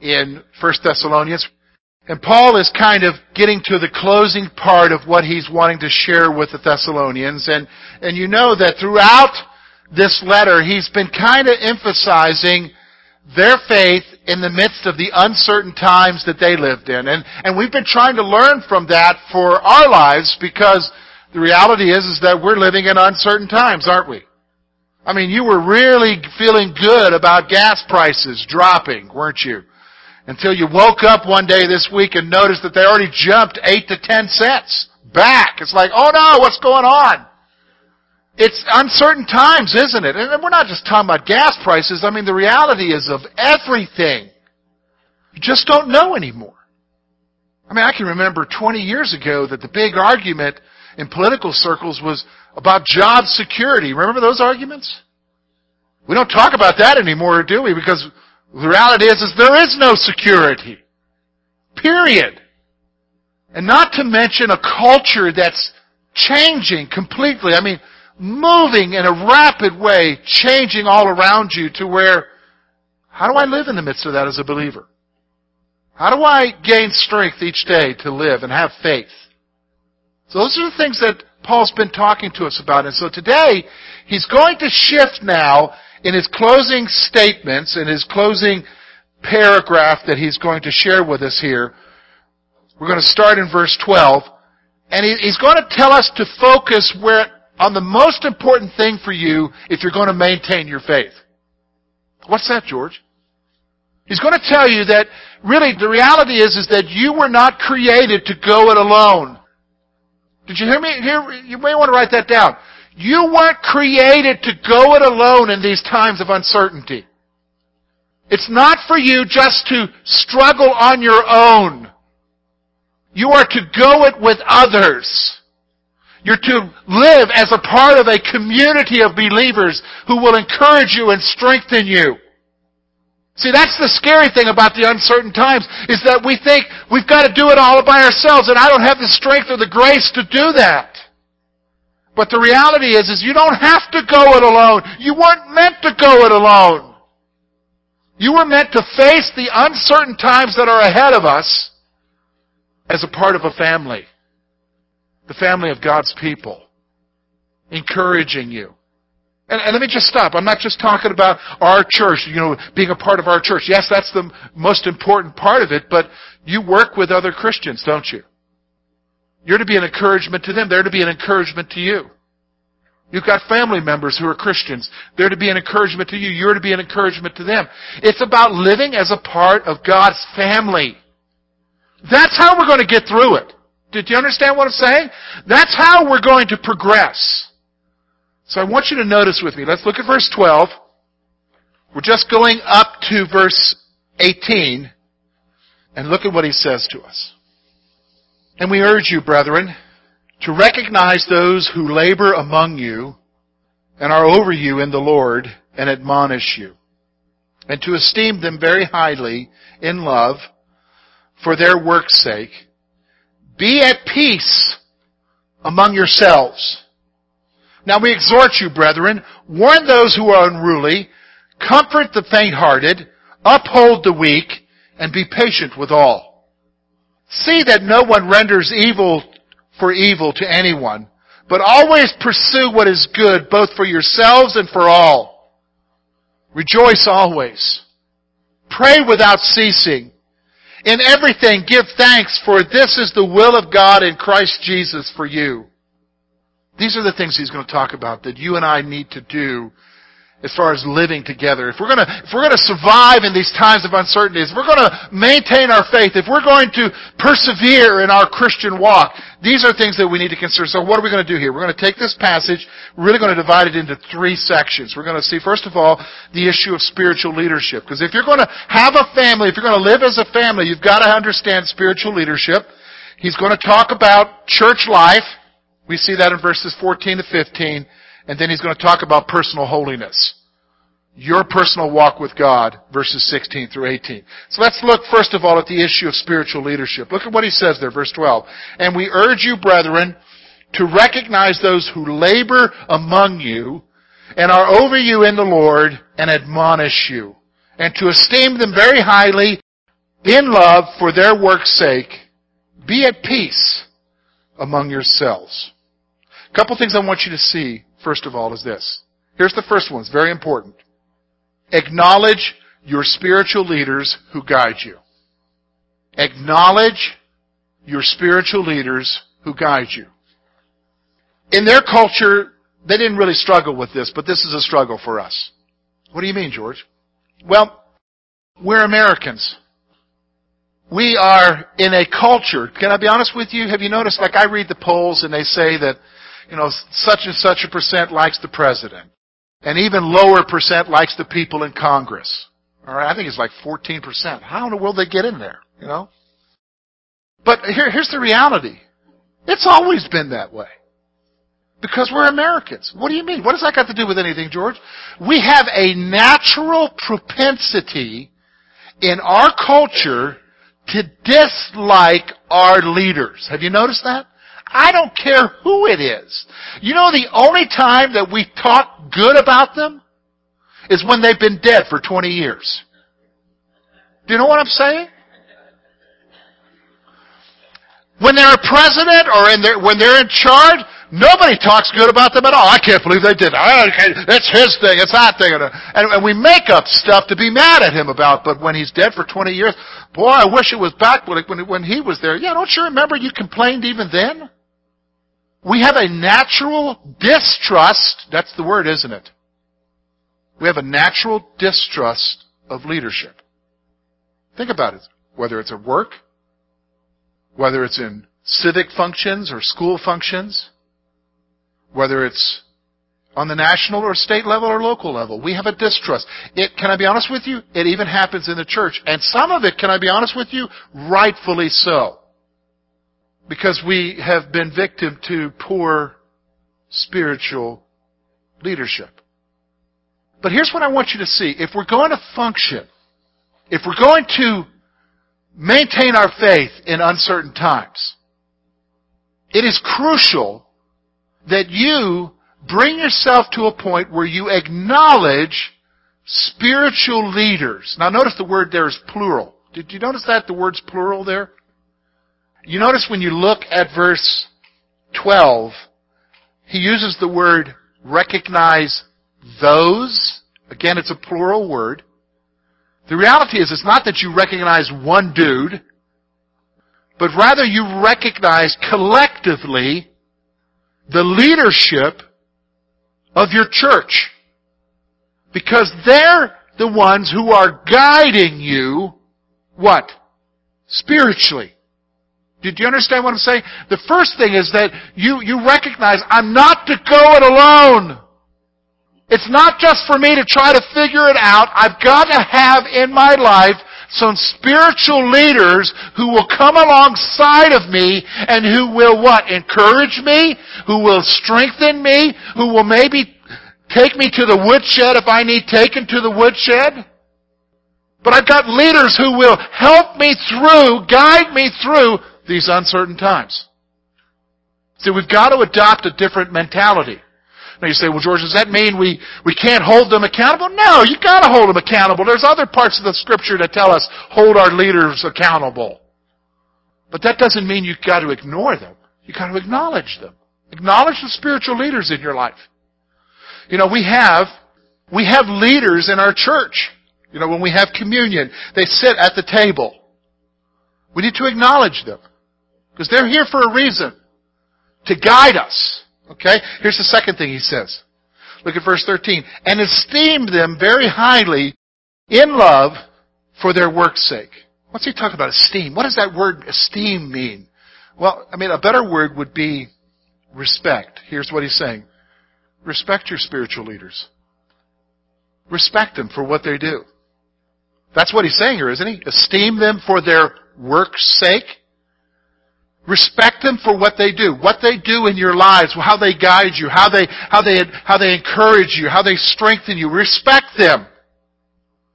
in 1 Thessalonians. And Paul is kind of getting to the closing part of what he's wanting to share with the Thessalonians. And, and you know that throughout this letter, he's been kind of emphasizing their faith in the midst of the uncertain times that they lived in. And, and we've been trying to learn from that for our lives because the reality is, is that we're living in uncertain times, aren't we? I mean, you were really feeling good about gas prices dropping, weren't you? Until you woke up one day this week and noticed that they already jumped 8 to 10 cents back. It's like, oh no, what's going on? It's uncertain times, isn't it? And we're not just talking about gas prices. I mean, the reality is of everything. You just don't know anymore. I mean, I can remember 20 years ago that the big argument in political circles was about job security. Remember those arguments? We don't talk about that anymore, do we? Because the reality is, is there is no security. Period. And not to mention a culture that's changing completely. I mean, moving in a rapid way, changing all around you to where, how do I live in the midst of that as a believer? How do I gain strength each day to live and have faith? So those are the things that Paul's been talking to us about. And so today, he's going to shift now in his closing statements, in his closing paragraph that he's going to share with us here. We're going to start in verse 12. And he's going to tell us to focus where on the most important thing for you if you're going to maintain your faith. What's that, George? He's going to tell you that really the reality is, is that you were not created to go it alone. Did you hear me? Here, you may want to write that down. You weren't created to go it alone in these times of uncertainty. It's not for you just to struggle on your own. You are to go it with others. You're to live as a part of a community of believers who will encourage you and strengthen you. See, that's the scary thing about the uncertain times, is that we think we've got to do it all by ourselves, and I don't have the strength or the grace to do that. But the reality is, is you don't have to go it alone. You weren't meant to go it alone. You were meant to face the uncertain times that are ahead of us as a part of a family the family of God's people, encouraging you. And, and, let me just stop. I'm not just talking about our church, you know, being a part of our church. Yes, that's the most important part of it, but you work with other Christians, don't you? You're to be an encouragement to them. They're to be an encouragement to you. You've got family members who are Christians. They're to be an encouragement to you. You're to be an encouragement to them. It's about living as a part of God's family. That's how we're going to get through it. Did you understand what I'm saying? That's how we're going to progress. So I want you to notice with me. Let's look at verse 12. We're just going up to verse 18 and look at what he says to us. And we urge you, brethren, to recognize those who labor among you and are over you in the Lord and admonish you, and to esteem them very highly in love for their work's sake be at peace among yourselves. Now we exhort you, brethren, warn those who are unruly, comfort the faint-hearted, uphold the weak, and be patient with all. See that no one renders evil for evil to anyone, but always pursue what is good, both for yourselves and for all. Rejoice always. Pray without ceasing. In everything give thanks for this is the will of God in Christ Jesus for you. These are the things he's going to talk about that you and I need to do as far as living together. If we're gonna, if we're gonna survive in these times of uncertainties, if we're gonna maintain our faith, if we're going to persevere in our Christian walk, these are things that we need to consider. So what are we gonna do here? We're gonna take this passage, we're really gonna divide it into three sections. We're gonna see, first of all, the issue of spiritual leadership. Because if you're gonna have a family, if you're gonna live as a family, you've gotta understand spiritual leadership. He's gonna talk about church life. We see that in verses 14 to 15. And then he's going to talk about personal holiness. Your personal walk with God, verses 16 through 18. So let's look first of all at the issue of spiritual leadership. Look at what he says there, verse 12. And we urge you, brethren, to recognize those who labor among you and are over you in the Lord and admonish you, and to esteem them very highly in love for their work's sake. Be at peace among yourselves. A couple things I want you to see first of all, is this. Here's the first one. It's very important. Acknowledge your spiritual leaders who guide you. Acknowledge your spiritual leaders who guide you. In their culture, they didn't really struggle with this, but this is a struggle for us. What do you mean, George? Well, we're Americans. We are in a culture. Can I be honest with you? Have you noticed, like I read the polls and they say that you know, such and such a percent likes the president. And even lower percent likes the people in Congress. Alright, I think it's like 14%. How in the world they get in there, you know? But here, here's the reality. It's always been that way. Because we're Americans. What do you mean? What does that got to do with anything, George? We have a natural propensity in our culture to dislike our leaders. Have you noticed that? I don't care who it is. You know the only time that we talk good about them is when they've been dead for 20 years. Do you know what I'm saying? When they're a president or their, when they're in charge, nobody talks good about them at all. I can't believe they did that. That's his thing. It's that thing. And, and we make up stuff to be mad at him about. But when he's dead for 20 years, boy, I wish it was back when, when he was there. Yeah, don't you remember you complained even then? We have a natural distrust. That's the word, isn't it? We have a natural distrust of leadership. Think about it. Whether it's at work, whether it's in civic functions or school functions, whether it's on the national or state level or local level. We have a distrust. It, can I be honest with you? It even happens in the church. And some of it, can I be honest with you? Rightfully so because we have been victim to poor spiritual leadership. But here's what I want you to see. If we're going to function, if we're going to maintain our faith in uncertain times, it is crucial that you bring yourself to a point where you acknowledge spiritual leaders. Now notice the word there is plural. Did you notice that the word's plural there? You notice when you look at verse 12, he uses the word recognize those. Again, it's a plural word. The reality is it's not that you recognize one dude, but rather you recognize collectively the leadership of your church. Because they're the ones who are guiding you, what? Spiritually. Did you understand what I'm saying? The first thing is that you, you recognize I'm not to go it alone. It's not just for me to try to figure it out. I've got to have in my life some spiritual leaders who will come alongside of me and who will what? Encourage me, who will strengthen me, who will maybe take me to the woodshed if I need taken to the woodshed. But I've got leaders who will help me through, guide me through these uncertain times. See, we've got to adopt a different mentality. Now you say, well George, does that mean we, we can't hold them accountable? No, you've gotta hold them accountable. There's other parts of the scripture that tell us, hold our leaders accountable. But that doesn't mean you've got to ignore them. You've got to acknowledge them. Acknowledge the spiritual leaders in your life. You know, we have, we have leaders in our church. You know, when we have communion, they sit at the table. We need to acknowledge them. Because they're here for a reason. To guide us. Okay? Here's the second thing he says. Look at verse 13. And esteemed them very highly in love for their work's sake. What's he talking about? Esteem. What does that word esteem mean? Well, I mean, a better word would be respect. Here's what he's saying. Respect your spiritual leaders. Respect them for what they do. That's what he's saying here, isn't he? Esteem them for their work's sake. Respect them for what they do, what they do in your lives, how they guide you, how they, how they, how they encourage you, how they strengthen you. Respect them.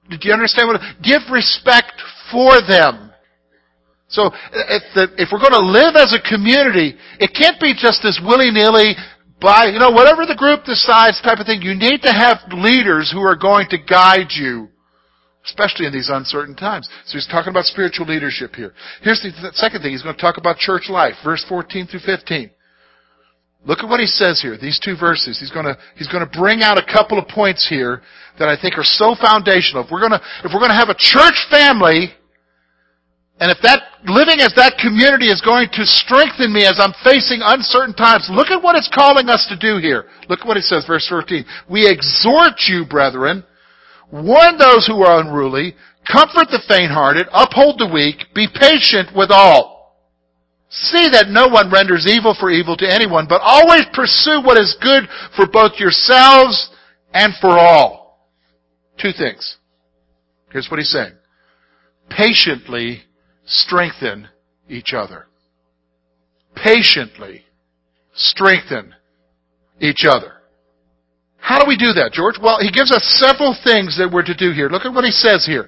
Did you understand what? Give respect for them. So if, the, if we're going to live as a community, it can't be just this willy-nilly by, you know, whatever the group decides type of thing. You need to have leaders who are going to guide you, especially in these uncertain times. So he's talking about spiritual leadership here. Here's the second thing. He's going to talk about church life, verse 14 through 15. Look at what he says here, these two verses. He's going to, he's going to bring out a couple of points here that I think are so foundational. If we're going to, if we're going to have a church family, and if that, living as that community is going to strengthen me as I'm facing uncertain times, look at what it's calling us to do here. Look at what it says, verse 13. We exhort you, brethren, warn those who are unruly, comfort the faint-hearted, uphold the weak, be patient with all. See that no one renders evil for evil to anyone, but always pursue what is good for both yourselves and for all. Two things. Here's what he's saying. Patiently strengthen each other. Patiently strengthen each other. How do we do that, George? Well, he gives us several things that we're to do here. Look at what he says here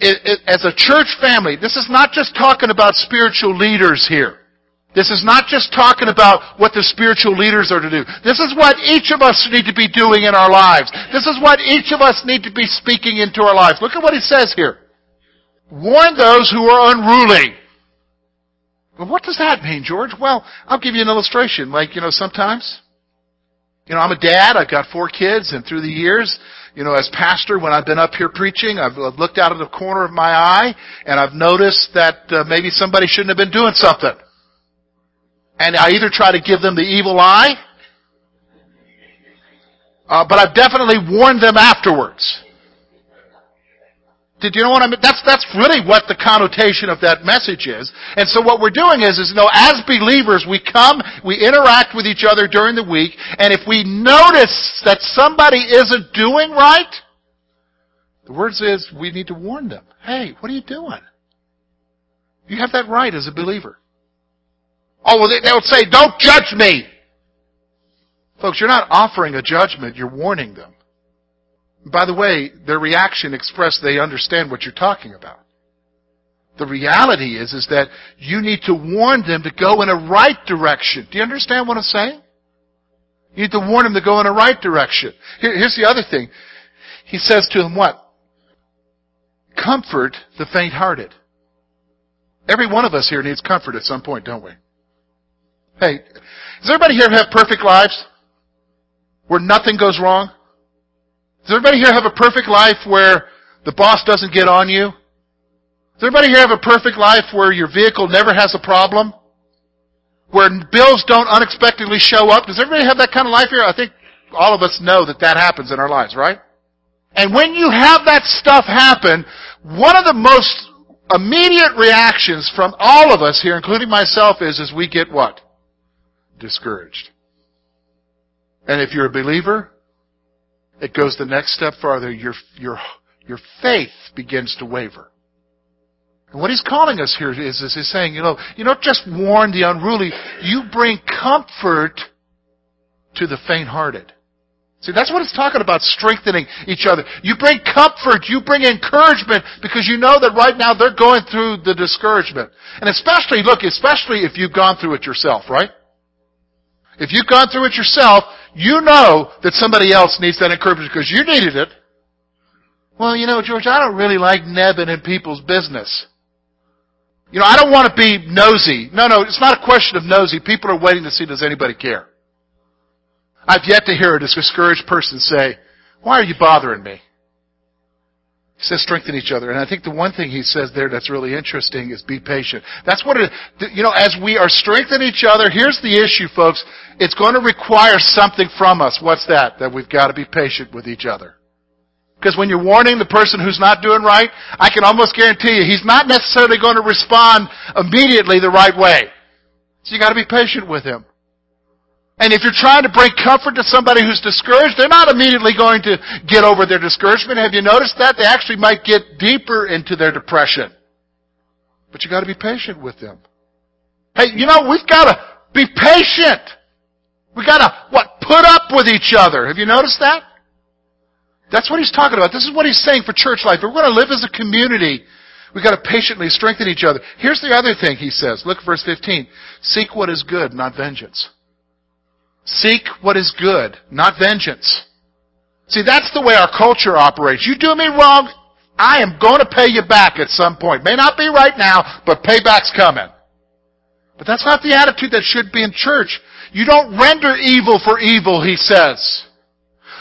it, it, as a church family, this is not just talking about spiritual leaders here. This is not just talking about what the spiritual leaders are to do. This is what each of us need to be doing in our lives. This is what each of us need to be speaking into our lives. Look at what he says here. Warn those who are unruly. What does that mean, George? Well, I'll give you an illustration. Like, you know, sometimes, you know, I'm a dad, I've got four kids, and through the years, you know, as pastor, when I've been up here preaching, I've, I've looked out of the corner of my eye and I've noticed that uh, maybe somebody shouldn't have been doing something. And I either try to give them the evil eye, uh, but I've definitely warned them afterwards. Did you know what I mean? That's, that's really what the connotation of that message is. And so what we're doing is, is, you know, as believers, we come, we interact with each other during the week, and if we notice that somebody isn't doing right, the words is, we need to warn them. Hey, what are you doing? You have that right as a believer. Oh, well, they'll say, don't judge me! Folks, you're not offering a judgment, you're warning them. By the way, their reaction expressed they understand what you're talking about. The reality is, is that you need to warn them to go in a right direction. Do you understand what I'm saying? You need to warn them to go in a right direction. Here, here's the other thing. He says to them what? Comfort the faint-hearted. Every one of us here needs comfort at some point, don't we? Hey, does everybody here have perfect lives? Where nothing goes wrong? Does everybody here have a perfect life where the boss doesn't get on you? Does everybody here have a perfect life where your vehicle never has a problem? Where bills don't unexpectedly show up? Does everybody have that kind of life here? I think all of us know that that happens in our lives, right? And when you have that stuff happen, one of the most immediate reactions from all of us here, including myself, is, is we get what? Discouraged. And if you're a believer, it goes the next step farther. Your, your, your faith begins to waver. And what he's calling us here is, is he's saying, you know, you don't just warn the unruly, you bring comfort to the faint-hearted. See, that's what it's talking about, strengthening each other. You bring comfort, you bring encouragement, because you know that right now they're going through the discouragement. And especially, look, especially if you've gone through it yourself, right? If you've gone through it yourself, you know that somebody else needs that encouragement because you needed it. Well, you know, George, I don't really like nebbing in people's business. You know, I don't want to be nosy. No, no, it's not a question of nosy. People are waiting to see does anybody care. I've yet to hear a discouraged person say, why are you bothering me? He says strengthen each other. And I think the one thing he says there that's really interesting is be patient. That's what it, you know, as we are strengthening each other, here's the issue, folks. It's going to require something from us. What's that? That we've got to be patient with each other. Because when you're warning the person who's not doing right, I can almost guarantee you he's not necessarily going to respond immediately the right way. So you got to be patient with him. And if you're trying to bring comfort to somebody who's discouraged, they're not immediately going to get over their discouragement. Have you noticed that? They actually might get deeper into their depression. But you gotta be patient with them. Hey, you know, we've gotta be patient. We gotta, what, put up with each other. Have you noticed that? That's what he's talking about. This is what he's saying for church life. If we're to live as a community, we've got to patiently strengthen each other. Here's the other thing he says. Look at verse 15. Seek what is good, not vengeance. Seek what is good, not vengeance. See, that's the way our culture operates. You do me wrong, I am going to pay you back at some point. May not be right now, but payback's coming. But that's not the attitude that should be in church. You don't render evil for evil, he says.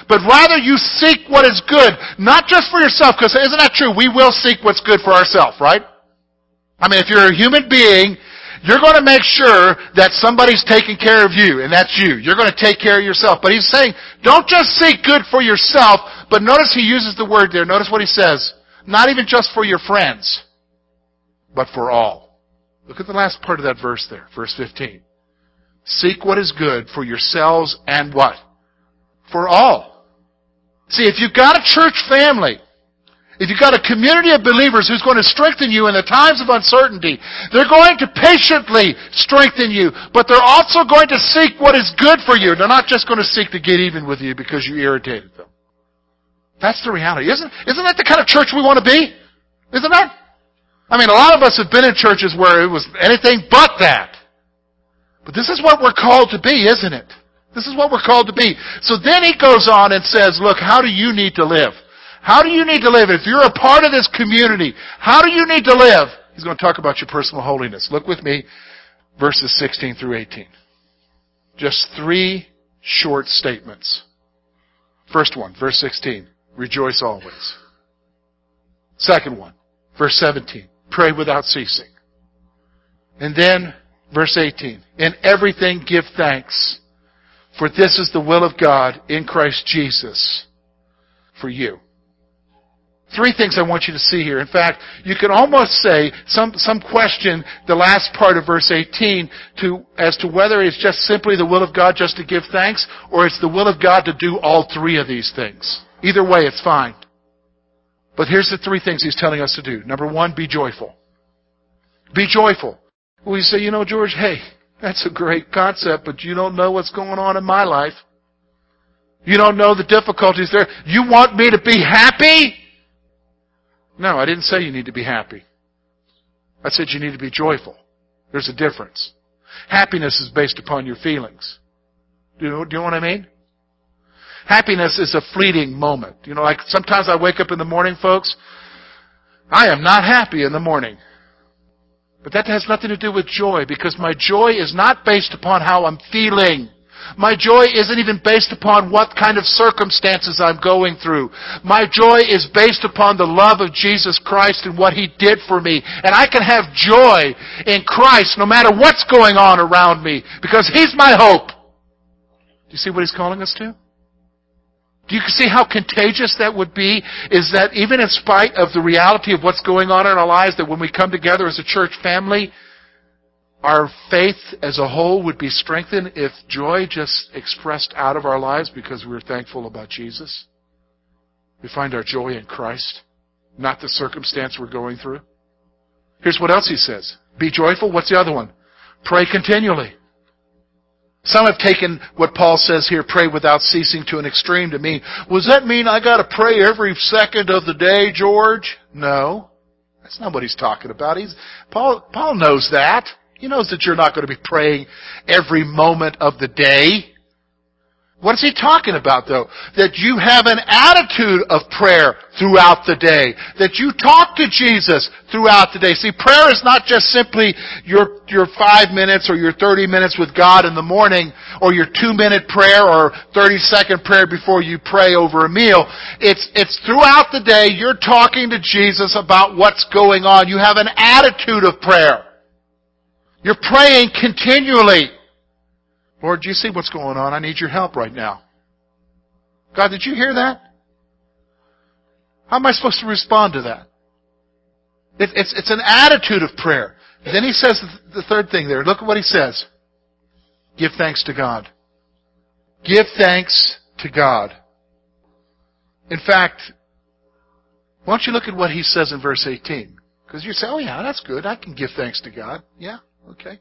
But rather you seek what is good, not just for yourself, because isn't that true? We will seek what's good for ourselves, right? I mean, if you're a human being you're going to make sure that somebody's taking care of you, and that's you. You're going to take care of yourself. But he's saying, don't just seek good for yourself, but notice he uses the word there. Notice what he says. Not even just for your friends, but for all. Look at the last part of that verse there, verse 15. Seek what is good for yourselves and what? For all. See, if you've got a church family, if you've got a community of believers who's going to strengthen you in the times of uncertainty, they're going to patiently strengthen you, but they're also going to seek what is good for you. They're not just going to seek to get even with you because you irritated them. That's the reality. Isn't, isn't that the kind of church we want to be? Isn't that? I mean, a lot of us have been in churches where it was anything but that. But this is what we're called to be, isn't it? This is what we're called to be. So then he goes on and says, look, how do you need to live? How do you need to live? If you're a part of this community, how do you need to live? He's going to talk about your personal holiness. Look with me, verses 16 through 18. Just three short statements. First one, verse 16. Rejoice always. Second one, verse 17. Pray without ceasing. And then, verse 18. In everything give thanks, for this is the will of God in Christ Jesus for you. Three things I want you to see here. In fact, you can almost say some, some question the last part of verse 18 to, as to whether it's just simply the will of God just to give thanks or it's the will of God to do all three of these things. Either way, it's fine. But here's the three things he's telling us to do. Number one, be joyful. Be joyful. We say, you know, George, hey, that's a great concept, but you don't know what's going on in my life. You don't know the difficulties there. You want me to be happy? No, I didn't say you need to be happy. I said you need to be joyful. There's a difference. Happiness is based upon your feelings. Do you, know, do you know what I mean? Happiness is a fleeting moment. You know, like sometimes I wake up in the morning, folks, I am not happy in the morning. But that has nothing to do with joy because my joy is not based upon how I'm feeling. My joy isn't even based upon what kind of circumstances I'm going through. My joy is based upon the love of Jesus Christ and what He did for me. And I can have joy in Christ no matter what's going on around me because He's my hope. Do you see what He's calling us to? Do you see how contagious that would be? Is that even in spite of the reality of what's going on in our lives, that when we come together as a church family, our faith as a whole would be strengthened if joy just expressed out of our lives because we're thankful about Jesus. We find our joy in Christ, not the circumstance we're going through. Here's what else he says. Be joyful. What's the other one? Pray continually. Some have taken what Paul says here, pray without ceasing to an extreme to mean, does that mean I gotta pray every second of the day, George? No. That's not what he's talking about. He's, Paul, Paul knows that. He knows that you're not going to be praying every moment of the day. What is he talking about though? That you have an attitude of prayer throughout the day. That you talk to Jesus throughout the day. See, prayer is not just simply your, your five minutes or your 30 minutes with God in the morning or your two minute prayer or 30 second prayer before you pray over a meal. It's, it's throughout the day you're talking to Jesus about what's going on. You have an attitude of prayer. You're praying continually. Lord, do you see what's going on? I need your help right now. God, did you hear that? How am I supposed to respond to that? It, it's, it's an attitude of prayer. And then he says the third thing there. Look at what he says. Give thanks to God. Give thanks to God. In fact, why don't you look at what he says in verse 18? Because you say, oh yeah, that's good. I can give thanks to God. Yeah, okay.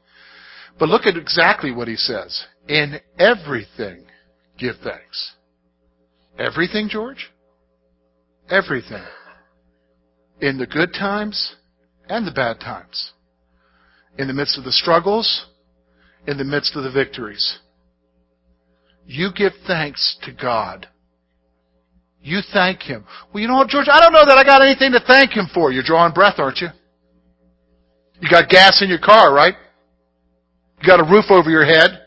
But look at exactly what he says. In everything, give thanks. Everything, George? Everything. In the good times and the bad times. In the midst of the struggles, in the midst of the victories. You give thanks to God. You thank Him. Well, you know what, George? I don't know that I got anything to thank Him for. You're drawing breath, aren't you? You got gas in your car, right? You got a roof over your head.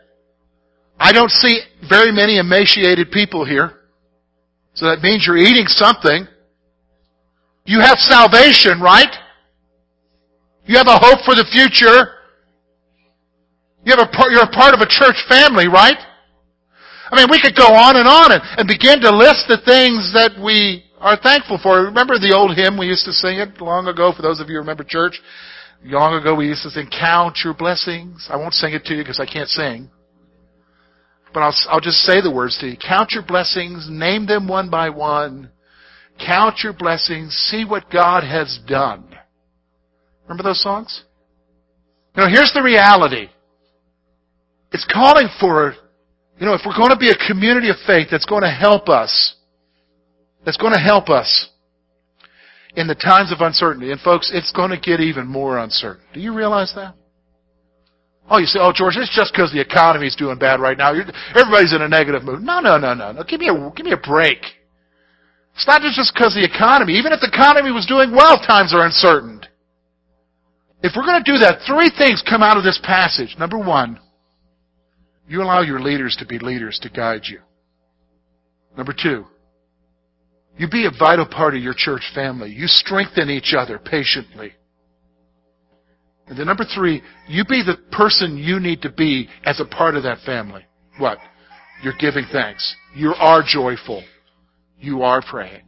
I don't see very many emaciated people here. So that means you're eating something. You have salvation, right? You have a hope for the future. You have a part, you're a part of a church family, right? I mean, we could go on and on and, and begin to list the things that we are thankful for. Remember the old hymn we used to sing it long ago, for those of you who remember church? Long ago we used to sing, Count Your Blessings. I won't sing it to you because I can't sing. But I'll, I'll just say the words to you. Count your blessings, name them one by one. Count your blessings, see what God has done. Remember those songs? Know, here's the reality. It's calling for, you know, if we're going to be a community of faith that's going to help us, that's going to help us in the times of uncertainty. And folks, it's going to get even more uncertain. Do you realize that? Oh, you say, oh, George, it's just because the economy's doing bad right now. You're, everybody's in a negative mood. No, no, no, no, no. Give me a, give me a break. It's not just because the economy. Even if the economy was doing well, times are uncertain. If we're going to do that, three things come out of this passage. Number one, you allow your leaders to be leaders to guide you. Number two, you be a vital part of your church family. You strengthen each other patiently. And then number three, you be the person you need to be as a part of that family. What? You're giving thanks. You are joyful. You are praying.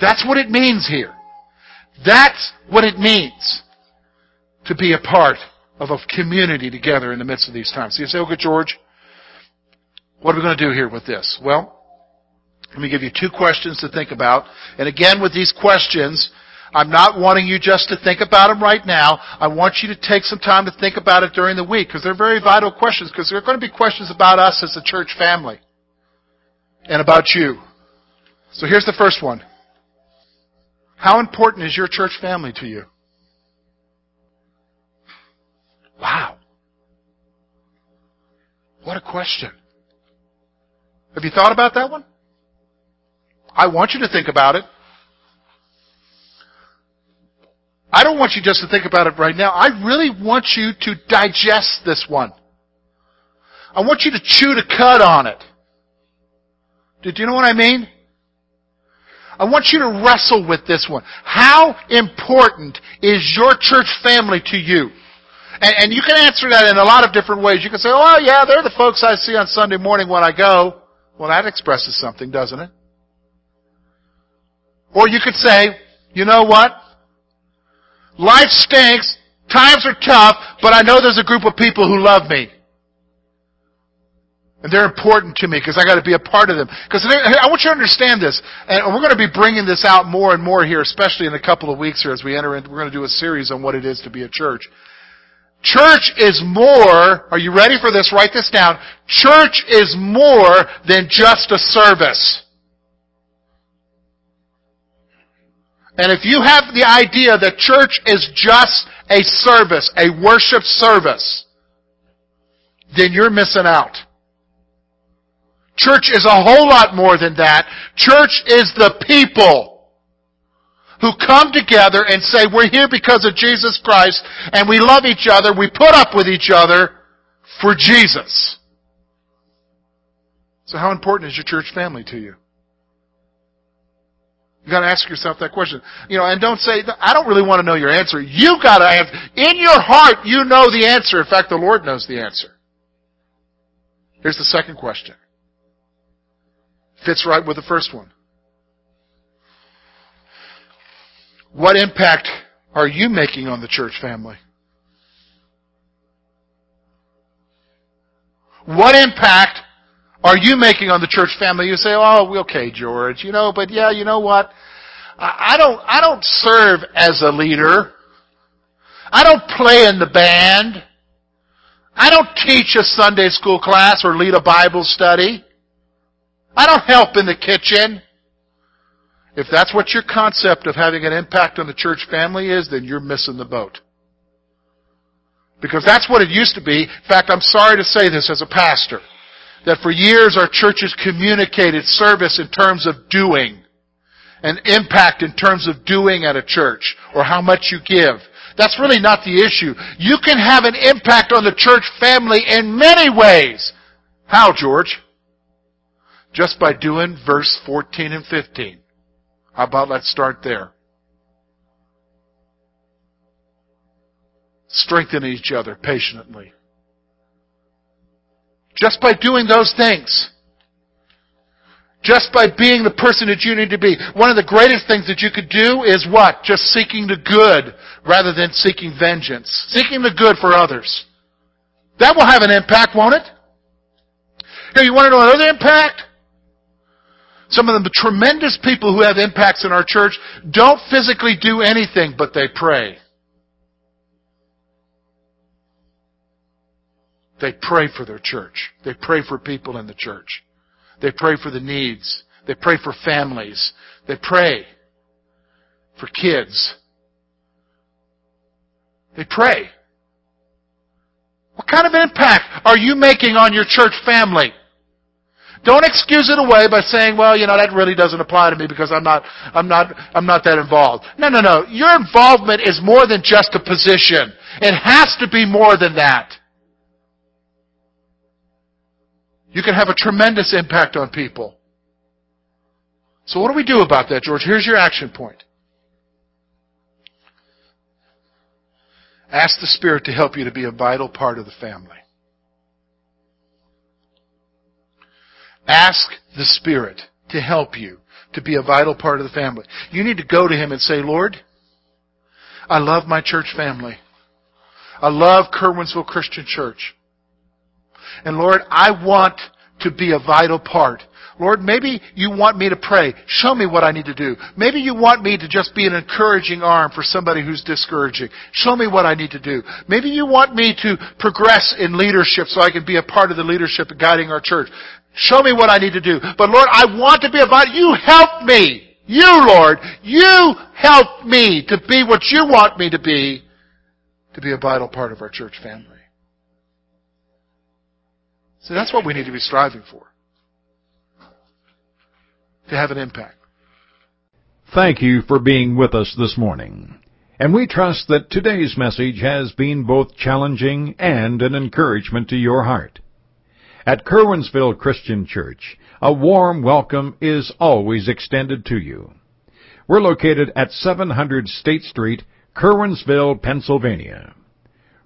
That's what it means here. That's what it means to be a part of a community together in the midst of these times. So you say, okay, George, what are we going to do here with this? Well, let me give you two questions to think about. And again, with these questions, I'm not wanting you just to think about them right now. I want you to take some time to think about it during the week because they're very vital questions because they're going to be questions about us as a church family and about you. So here's the first one. How important is your church family to you? Wow. What a question. Have you thought about that one? I want you to think about it. I don't want you just to think about it right now. I really want you to digest this one. I want you to chew the cud on it. Did you know what I mean? I want you to wrestle with this one. How important is your church family to you? And, and, you can answer that in a lot of different ways. You can say, oh yeah, they're the folks I see on Sunday morning when I go. Well, that expresses something, doesn't it? Or you could say, you know what? Life stinks. Times are tough, but I know there's a group of people who love me. And they're important to me because I got to be a part of them. Because I want you to understand this, and we're going to be bringing this out more and more here, especially in a couple of weeks here as we enter in. We're going to do a series on what it is to be a church. Church is more, are you ready for this? Write this down. Church is more than just a service. And if you have the idea that church is just a service, a worship service, then you're missing out. Church is a whole lot more than that. Church is the people who come together and say, we're here because of Jesus Christ, and we love each other, we put up with each other for Jesus. So how important is your church family to you? You gotta ask yourself that question. You know, and don't say, I don't really want to know your answer. You gotta have, in your heart, you know the answer. In fact, the Lord knows the answer. Here's the second question. Fits right with the first one. What impact are you making on the church family? What impact are you making on the church family? You say, "Oh, okay, George, you know, but yeah, you know what? I don't, I don't serve as a leader. I don't play in the band. I don't teach a Sunday school class or lead a Bible study. I don't help in the kitchen." If that's what your concept of having an impact on the church family is, then you're missing the boat. Because that's what it used to be. In fact, I'm sorry to say this as a pastor, that for years our churches communicated service in terms of doing, and impact in terms of doing at a church, or how much you give. That's really not the issue. You can have an impact on the church family in many ways. How, George? Just by doing verse 14 and 15. How about let's start there? Strengthen each other patiently. Just by doing those things. Just by being the person that you need to be. One of the greatest things that you could do is what? Just seeking the good rather than seeking vengeance. Seeking the good for others. That will have an impact, won't it? Here, you want to know another impact? Some of the tremendous people who have impacts in our church don't physically do anything, but they pray. They pray for their church. They pray for people in the church. They pray for the needs. They pray for families. They pray for kids. They pray. What kind of impact are you making on your church family? Don't excuse it away by saying, well, you know, that really doesn't apply to me because I'm not, I'm not, I'm not that involved. No, no, no. Your involvement is more than just a position. It has to be more than that. You can have a tremendous impact on people. So what do we do about that, George? Here's your action point. Ask the Spirit to help you to be a vital part of the family. Ask the Spirit to help you to be a vital part of the family. You need to go to Him and say, Lord, I love my church family. I love Curwensville Christian Church. And Lord, I want to be a vital part Lord, maybe you want me to pray. Show me what I need to do. Maybe you want me to just be an encouraging arm for somebody who's discouraging. Show me what I need to do. Maybe you want me to progress in leadership so I can be a part of the leadership guiding our church. Show me what I need to do. But Lord, I want to be a vital, you help me. You, Lord, you help me to be what you want me to be, to be a vital part of our church family. So that's what we need to be striving for to have an impact. Thank you for being with us this morning. And we trust that today's message has been both challenging and an encouragement to your heart. At Curwensville Christian Church, a warm welcome is always extended to you. We're located at 700 State Street, Curwensville, Pennsylvania.